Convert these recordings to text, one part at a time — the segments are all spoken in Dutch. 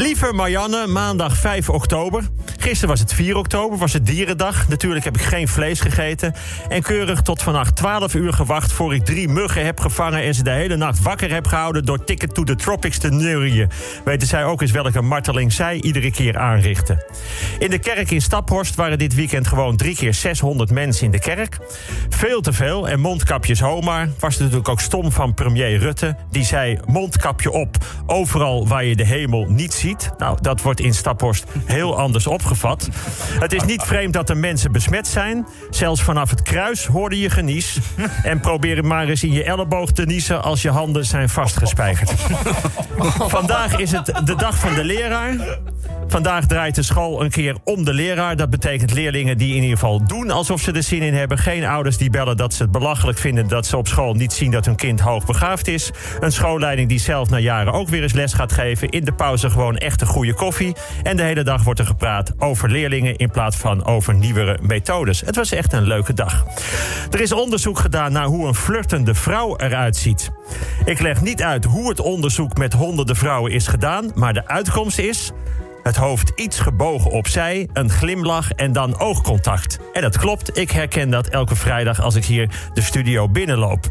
Lieve Marianne, maandag 5 oktober. Gisteren was het 4 oktober, was het dierendag. Natuurlijk heb ik geen vlees gegeten. En keurig tot vannacht 12 uur gewacht... voor ik drie muggen heb gevangen... en ze de hele nacht wakker heb gehouden... door Ticket to the Tropics te neurien. Weten zij ook eens welke marteling zij iedere keer aanrichten. In de kerk in Staphorst waren dit weekend gewoon drie keer 600 mensen in de kerk. Veel te veel en mondkapjes homa. Was natuurlijk ook stom van premier Rutte. Die zei mondkapje op, overal waar je de hemel niet ziet. Nou, dat wordt in Staphorst heel anders Het is niet vreemd dat er mensen besmet zijn. Zelfs vanaf het kruis hoorde je genies. En probeer maar eens in je elleboog te niezen als je handen zijn vastgespijkerd. Vandaag is het de dag van de leraar. Vandaag draait de school een keer om de leraar. Dat betekent leerlingen die in ieder geval doen alsof ze er zin in hebben. Geen ouders die bellen dat ze het belachelijk vinden dat ze op school niet zien dat hun kind hoogbegaafd is. Een schoolleiding die zelf na jaren ook weer eens les gaat geven. In de pauze gewoon echt een goede koffie. En de hele dag wordt er gepraat over leerlingen in plaats van over nieuwere methodes. Het was echt een leuke dag. Er is onderzoek gedaan naar hoe een flirtende vrouw eruit ziet. Ik leg niet uit hoe het onderzoek met honderden vrouwen is gedaan, maar de uitkomst is het hoofd iets gebogen opzij, een glimlach en dan oogcontact. En dat klopt, ik herken dat elke vrijdag als ik hier de studio binnenloop.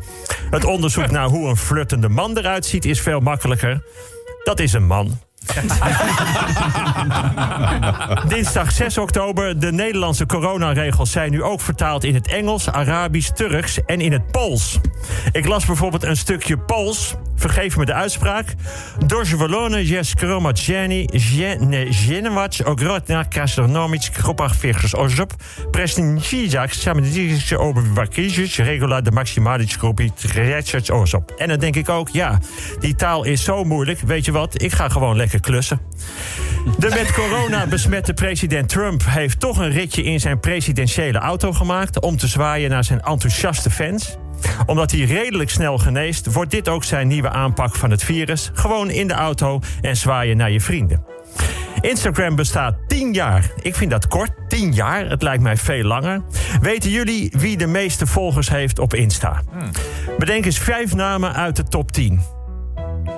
Het onderzoek naar hoe een flirtende man eruit ziet is veel makkelijker. Dat is een man. Dinsdag 6 oktober. De Nederlandse coronaregels zijn nu ook vertaald in het Engels, Arabisch, Turks en in het Pools. Ik las bijvoorbeeld een stukje Pools. Vergeef me de uitspraak. Dorzwolone jest gromadzeni zienewać ogrotna gastronomisch kropach versjes osop. Prestincijak samedische overwakizjes regula de maximalische groepie tretsets osop. En dan denk ik ook, ja, die taal is zo moeilijk. Weet je wat, ik ga gewoon lekker klussen. De met corona besmette president Trump heeft toch een ritje in zijn presidentiële auto gemaakt om te zwaaien naar zijn enthousiaste fans omdat hij redelijk snel geneest, wordt dit ook zijn nieuwe aanpak van het virus. Gewoon in de auto en zwaaien naar je vrienden. Instagram bestaat 10 jaar. Ik vind dat kort, 10 jaar. Het lijkt mij veel langer. Weten jullie wie de meeste volgers heeft op Insta? Bedenk eens vijf namen uit de top 10.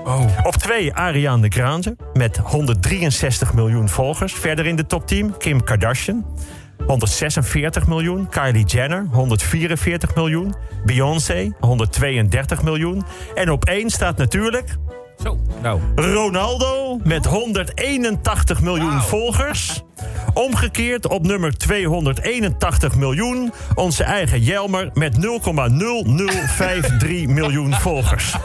Oh. Op 2 Ariane Grande met 163 miljoen volgers. Verder in de top 10 Kim Kardashian. 146 miljoen. Kylie Jenner, 144 miljoen. Beyoncé, 132 miljoen. En op één staat natuurlijk Zo, nou. Ronaldo met 181 miljoen volgers. Omgekeerd op nummer 281 miljoen onze eigen Jelmer met 0,0053 miljoen volgers.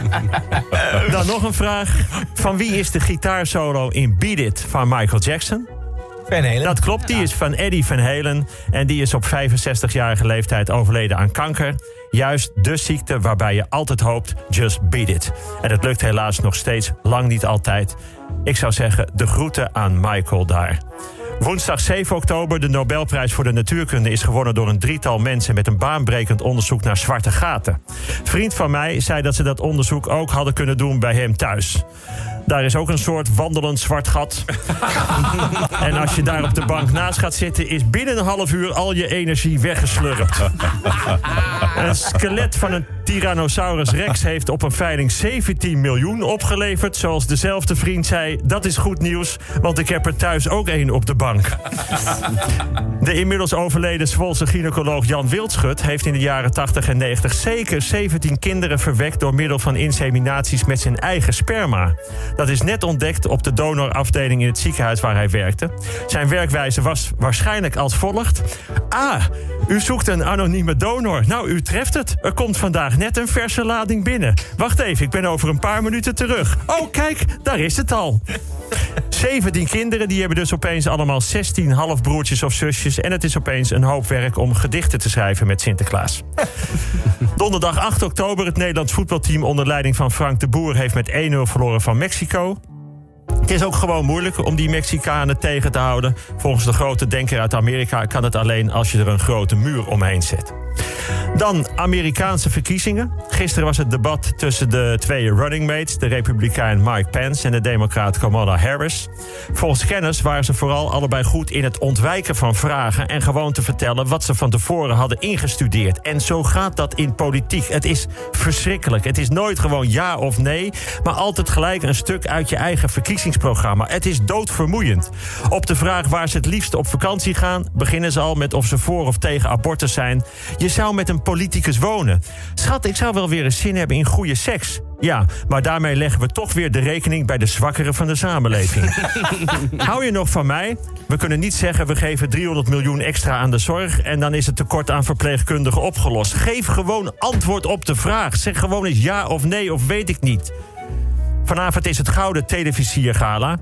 Dan nog een vraag. Van wie is de gitaarsolo in Beat It van Michael Jackson? Van Helen. Dat klopt, die is van Eddie Van Halen. En die is op 65-jarige leeftijd overleden aan kanker. Juist de ziekte waarbij je altijd hoopt, just beat it. En het lukt helaas nog steeds lang niet altijd. Ik zou zeggen, de groeten aan Michael daar. Woensdag 7 oktober, de Nobelprijs voor de natuurkunde is gewonnen door een drietal mensen met een baanbrekend onderzoek naar zwarte gaten. Vriend van mij zei dat ze dat onderzoek ook hadden kunnen doen bij hem thuis. Daar is ook een soort wandelend zwart gat. en als je daar op de bank naast gaat zitten, is binnen een half uur al je energie weggeslurpt. een skelet van een Tyrannosaurus Rex heeft op een veiling 17 miljoen opgeleverd. Zoals dezelfde vriend zei, dat is goed nieuws, want ik heb er thuis ook één op de bank. De inmiddels overleden Zwolse gynaecoloog Jan Wildschut heeft in de jaren 80 en 90 zeker 17 kinderen verwekt door middel van inseminaties met zijn eigen sperma. Dat is net ontdekt op de donorafdeling in het ziekenhuis waar hij werkte. Zijn werkwijze was waarschijnlijk als volgt: Ah, u zoekt een anonieme donor. Nou, u treft het. Er komt vandaag net een verse lading binnen. Wacht even, ik ben over een paar minuten terug. Oh, kijk, daar is het al. 17 kinderen, die hebben dus opeens allemaal 16 halfbroertjes of zusjes. En het is opeens een hoop werk om gedichten te schrijven met Sinterklaas. Donderdag 8 oktober, het Nederlands voetbalteam onder leiding van Frank de Boer heeft met 1-0 verloren van Mexico. Het is ook gewoon moeilijk om die Mexicanen tegen te houden. Volgens de grote denker uit Amerika kan het alleen als je er een grote muur omheen zet. Dan Amerikaanse verkiezingen. Gisteren was het debat tussen de twee running mates, de Republikein Mike Pence en de Democraat Kamala Harris. Volgens kennis waren ze vooral allebei goed in het ontwijken van vragen en gewoon te vertellen wat ze van tevoren hadden ingestudeerd. En zo gaat dat in politiek. Het is verschrikkelijk. Het is nooit gewoon ja of nee, maar altijd gelijk een stuk uit je eigen verkiezingsprogramma. Het is doodvermoeiend. Op de vraag waar ze het liefst op vakantie gaan, beginnen ze al met of ze voor of tegen abortus zijn. Je zou met een politicus wonen. Schat, ik zou wel weer eens zin hebben in goede seks. Ja, maar daarmee leggen we toch weer de rekening bij de zwakkeren van de samenleving. Hou je nog van mij? We kunnen niet zeggen we geven 300 miljoen extra aan de zorg en dan is het tekort aan verpleegkundigen opgelost. Geef gewoon antwoord op de vraag. Zeg gewoon eens ja of nee of weet ik niet. Vanavond is het Gouden Televisiergala.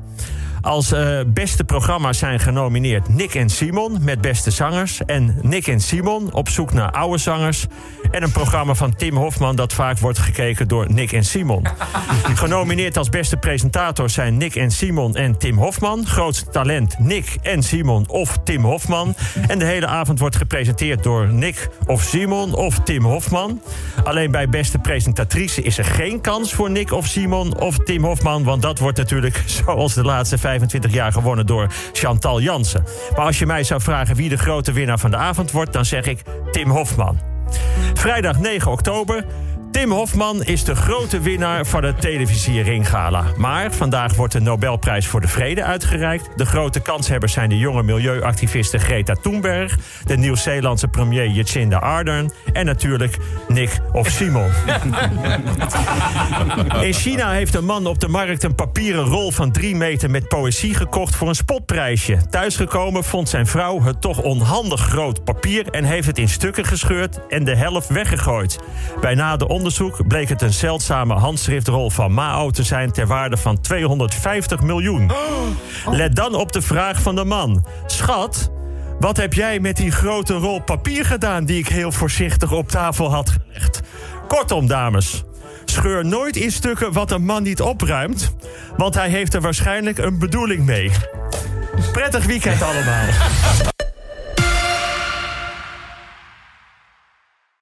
Als uh, beste programma's zijn genomineerd Nick en Simon met beste zangers. En Nick en Simon op zoek naar oude zangers. En een programma van Tim Hofman dat vaak wordt gekeken door Nick en Simon. Genomineerd als beste presentators zijn Nick en Simon en Tim Hofman. Grootste talent Nick en Simon of Tim Hofman. En de hele avond wordt gepresenteerd door Nick of Simon of Tim Hofman. Alleen bij beste presentatrice is er geen kans voor Nick of Simon of Tim Hofman. Want dat wordt natuurlijk zoals de laatste 25 jaar gewonnen door Chantal Jansen. Maar als je mij zou vragen wie de grote winnaar van de avond wordt, dan zeg ik Tim Hofman. Vrijdag 9 oktober. Tim Hofman is de grote winnaar van het televisieringgala. Maar vandaag wordt de Nobelprijs voor de Vrede uitgereikt. De grote kanshebbers zijn de jonge milieuactiviste Greta Thunberg... de Nieuw-Zeelandse premier Jacinda Ardern... en natuurlijk Nick of Simon. In China heeft een man op de markt een papieren rol van drie meter... met poëzie gekocht voor een spotprijsje. Thuisgekomen vond zijn vrouw het toch onhandig groot papier... en heeft het in stukken gescheurd en de helft weggegooid. Bij nader onderzoek bleek het een zeldzame handschriftrol van Mao te zijn ter waarde van 250 miljoen. Let dan op de vraag van de man: Schat, wat heb jij met die grote rol papier gedaan die ik heel voorzichtig op tafel had gelegd? Kortom, dames. Scheur nooit in stukken wat een man niet opruimt, want hij heeft er waarschijnlijk een bedoeling mee. Prettig weekend allemaal.